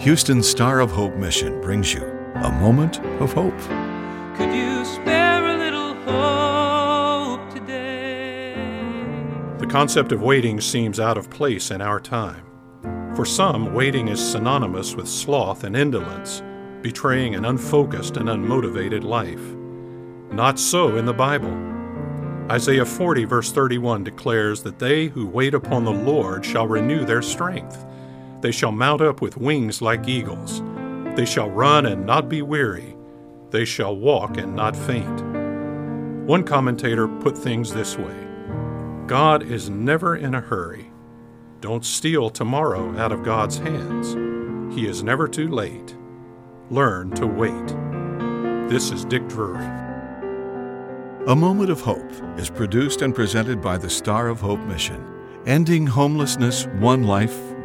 Houston Star of Hope Mission brings you a moment of hope. Could you spare a little hope today? The concept of waiting seems out of place in our time. For some, waiting is synonymous with sloth and indolence, betraying an unfocused and unmotivated life. Not so in the Bible. Isaiah 40, verse 31 declares that they who wait upon the Lord shall renew their strength. They shall mount up with wings like eagles. They shall run and not be weary. They shall walk and not faint. One commentator put things this way God is never in a hurry. Don't steal tomorrow out of God's hands. He is never too late. Learn to wait. This is Dick Drury. A Moment of Hope is produced and presented by the Star of Hope Mission, ending homelessness one life,